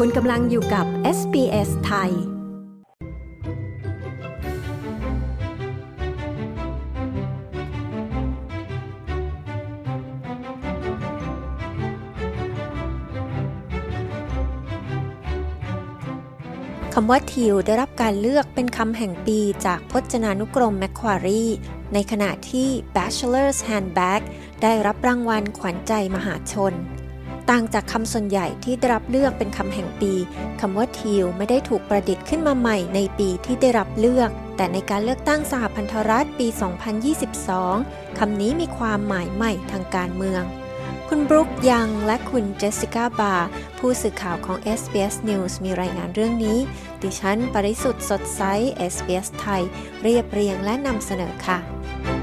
คุณกำลังอยู่กับ SBS ไทย คำว่าทิวได้รับการเลือกเป็นคำแห่งปีจากพจนานุกรมแมคควารีในขณะที่ Bachelor's Handbag ได้รับรางวัลขวัญใจมหาชน ต่างจากคำส่วนใหญ่ที่ได้รับเลือกเป็นคำแห่งปีคำว่าทิวไม่ได้ถูกประดิษฐ์ขึ้นมาใหม่ในปีที่ได้รับเลือก แต่ในการเลือกตั้งสหพันธรัฐปี 2022 คำนี้มีความหมายใหม่ทางการเมือง คุณบรุกยังและคุณเจสสิก้าบาผู้สื่อข่าวของ SBS News มีรายงานเรื่องนี้ ดิฉัน ปริสุทธ์สดใส SBS ไทย เรียบเรียงและนำเสนอค่ะ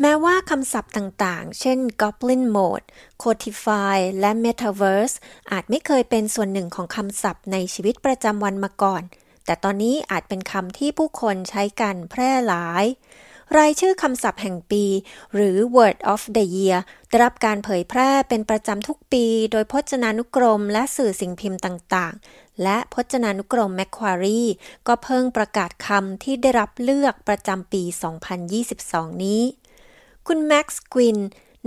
แม้ว่าคำศัพท์ต่างๆ เช่น Goblin Mode, Codify และ Metaverse อาจไม่เคยเป็นส่วนหนึ่งของคำศัพท์ในชีวิตประจำวันมาก่อน แต่ตอนนี้อาจเป็นคำที่ผู้คนใช้กันแพร่หลาย รายชื่อคำศัพท์แห่งปี หรือ Word of the Year ได้รับการเผยแพร่เป็นประจำทุกปี โดยพจนานุกรมและสื่อสิ่งพิมพ์ต่างๆ และพจนานุกรม Macquarie ก็เพิ่งประกาศคำที่ได้รับเลือกประจำปี 2022 นี้ คุณแม็กซ์กวิน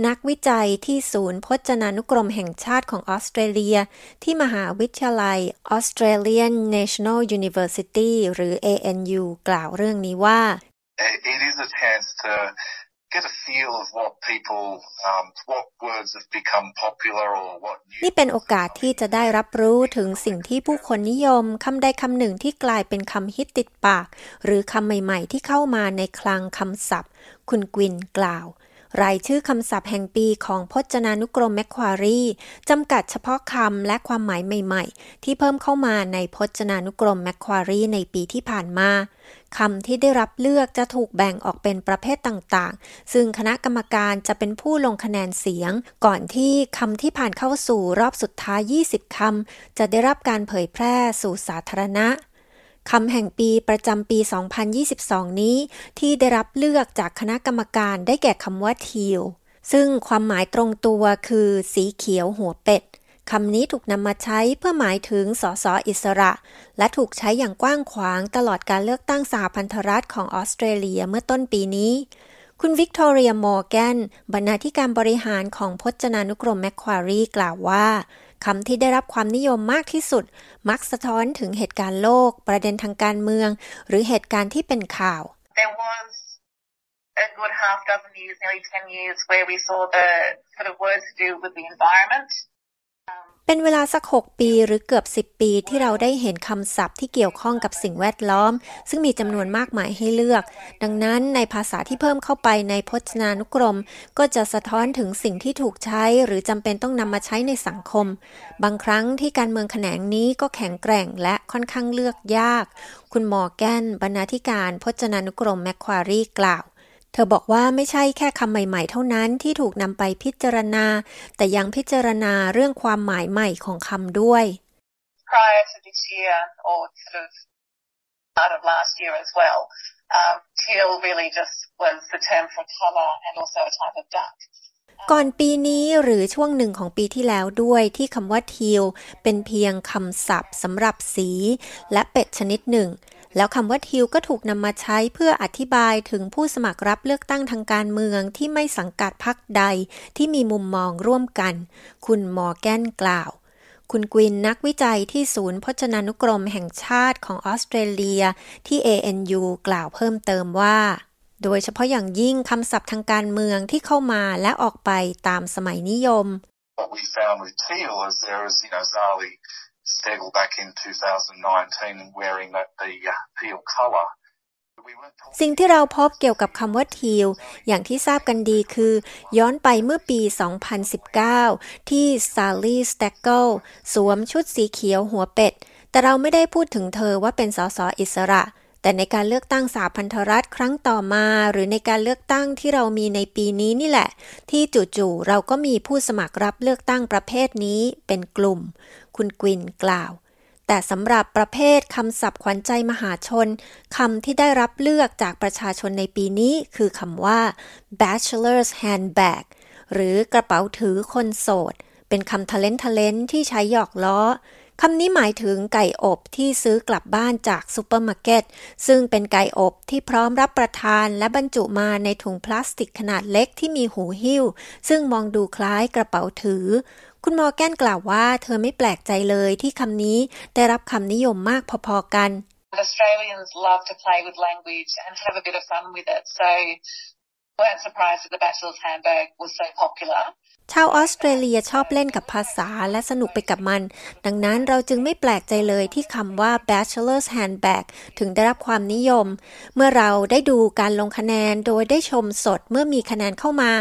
นักวิจัยที่ศูนย์พจนานุกรมแห่งชาติของออสเตรเลีย ที่มหาวิทยาลัย Australian National University หรือ ANU กล่าวเรื่องนี้ว่า It is a chance to นี่เป็นโอกาสที่จะได้รับรู้ถึงสิ่งที่ผู้คนนิยมคำใดคำหนึ่งที่กลายเป็นคำฮิตติดปาก หรือคำใหม่ๆที่เข้ามาในคลังคำศัพท์ คุณกวินกล่าว รายชื่อคำศัพท์แห่งปีของพจนานุกรมแมคควารีจำกัดเฉพาะคำและความหมายใหม่ ๆ ที่เพิ่มเข้ามาในพจนานุกรมแมคควารีในปีที่ผ่านมาคำที่ได้รับเลือกจะถูกแบ่งออกเป็นประเภทต่างๆ ซึ่งคณะกรรมการจะเป็นผู้ลงคะแนนเสียง ก่อนที่คำที่ผ่านเข้าสู่รอบสุดท้าย 20 คำ จะได้รับการเผยแพร่สู่สาธารณะ คำแห่งปีประจำปี 2022 นี้ ที่ได้รับเลือกจากคณะกรรมการได้แก่คำว่าทีลซึ่งความหมายตรงตัวคือ สีเขียวหัวเป็ดคำนี้ถูกนำมาใช้เพื่อหมายถึงสสอิสระ และถูกใช้อย่างกว้างขวางตลอดการเลือกตั้งสหพันธรัฐของออสเตรเลียเมื่อต้นปีนี้ คุณวิกตอเรียมอร์แกนบรรณาธิการบริหารของพจนานุกรมแมคควารีกล่าวว่า คำที่ได้รับความนิยมมากที่สุด มักสะท้อนถึงเหตุการณ์โลก ประเด็นทางการเมือง หรือเหตุการณ์ที่เป็นข่าว There was a good half dozen years, nearly 10 years, where we saw the sort of words to do with the environment เป็นเวลาสัก 6 ปีหรือเกือบ 10 ปีที่เราได้เห็นคำศัพท์ที่เกี่ยวข้องกับสิ่งแวดล้อม ซึ่งมีจำนวนมากมายให้เลือก ดังนั้นในภาษาที่เพิ่มเข้าไปในพจนานุกรม ก็จะสะท้อนถึงสิ่งที่ถูกใช้ หรือจำเป็นต้องนำมาใช้ในสังคม บางครั้งที่การเมืองแขนงนี้ก็แข็งแกร่งและค่อนข้างเลือกยาก คุณหมอแกนบรรณาธิการพจนานุกรมแมคควารีกล่าว เธอบอกว่าไม่ใช่แค่คำใหม่ๆ เท่านั้นที่ถูกนำไปพิจารณา แต่ยังพิจารณาเรื่องความหมายใหม่ของคำด้วย Prior to this year or sort of part of last year as well, um, teal really just was the term for color and also a type of duck. ก่อนปีนี้หรือช่วงหนึ่งของปีที่แล้วด้วยที่คำว่าทีลเป็นเพียงคำศัพท์สำหรับสี และเป็ดชนิดหนึ่ง แล้วคำว่าทิวก็ถูกนำมาใช้เพื่ออธิบายถึงผู้สมัครรับเลือกตั้งทางการเมืองที่ไม่สังกัดพรรคใดที่มีมุมมองร่วมกัน คุณมอร์แกนกล่าว คุณกวินนักวิจัยที่ศูนย์พจนานุกรมแห่งชาติของออสเตรเลียที่ ANU กล่าวเพิ่มเติมว่าโดยเฉพาะอย่างยิ่งคำศัพท์ทางการเมืองที่เข้ามาและออกไปตามสมัยนิยม What we found with teal is there is, you know, Zali Stegel back in 2019 wearing that the teal color สิ่งที่เราพบเกี่ยวกับคำว่าทีลอย่างที่ทราบกันดีคือ ย้อนไปเมื่อปี 2019 ที่ซาลีสเตเกิลสวมชุดสีเขียวหัวเป็ด แต่เราไม่ได้พูดถึงเธอว่าเป็นสสอิสระ แต่ในการเลือกตั้งสาพันธรัฐครั้งต่อมา หรือในการเลือกตั้งที่เรามีในปีนี้นี่แหละ ที่จู่ๆเราก็มีผู้สมัครรับเลือกตั้งประเภทนี้เป็นกลุ่ม คุณกวินกล่าว แต่สำหรับประเภทคำศัพท์ขวัญใจมหาชนคำที่ได้รับเลือกจากประชาชนในปีนี้ คือคำว่า bachelor's handbag หรือกระเป๋าถือคนโสด เป็นคำทะเล้นทะเล้นที่ใช้หยอกล้อ คำนี้หมายถึงไก่อบที่ซื้อกลับบ้านจากซูเปอร์มาร์เก็ต ซึ่งเป็นไก่อบที่พร้อมรับประทานและบรรจุมาในถุงพลาสติกขนาดเล็กที่มีหูหิ้ว ซึ่งมองดูคล้ายกระเป๋าถือ คุณมอแกนกล่าวว่าเธอไม่แปลกใจเลยที่คำนี้ได้รับความนิยมมากพอๆกัน Australians love to play with language and have a bit of fun with it. So weren't surprised that the bachelor's handbag was so popular. ชาวออสเตรเลียชอบเล่นกับภาษาและสนุกไปกับมัน ดังนั้นเราจึงไม่แปลกใจเลยที่คำว่า bachelor's handbag ถึงได้รับความนิยม เมื่อเราได้ดูการลงคะแนนโดยได้ชมสดเมื่อมีคะแนนเข้ามา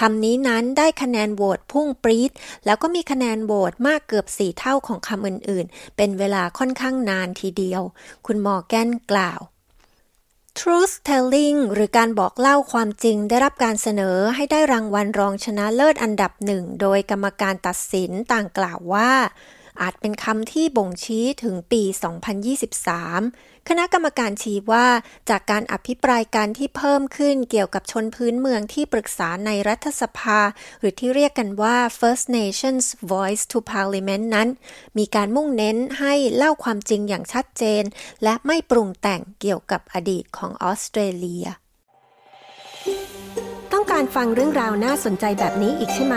คำนี้นั้นได้คะแนนโหวตพุ่งปรี๊ดแล้วก็มีคะแนนโหวตมากเกือบสี่เท่าของคำอื่นๆ เป็นเวลาค่อนข้างนานทีเดียว คุณมอแกนกล่าว Truth Telling หรือการบอกเล่าความจริงได้รับการเสนอให้ได้รางวัลรองชนะเลิศอันดับหนึ่ง โดยกรรมการตัดสินต่างกล่าวว่า อาจเป็นคำที่บ่งชี้ถึงปี 2023 คณะกรรมการชี้ว่าจากการอภิปรายการที่เพิ่มขึ้นเกี่ยวกับชนพื้นเมืองที่ปรึกษาในรัฐสภา หรือที่เรียกกันว่า First Nations Voice to Parliament นั้น มีการมุ่งเน้นให้เล่าความจริงอย่างชัดเจน และไม่ปรุงแต่งเกี่ยวกับอดีตของออสเตรเลีย ต้องการฟังเรื่องราวน่าสนใจแบบนี้อีกใช่ไหม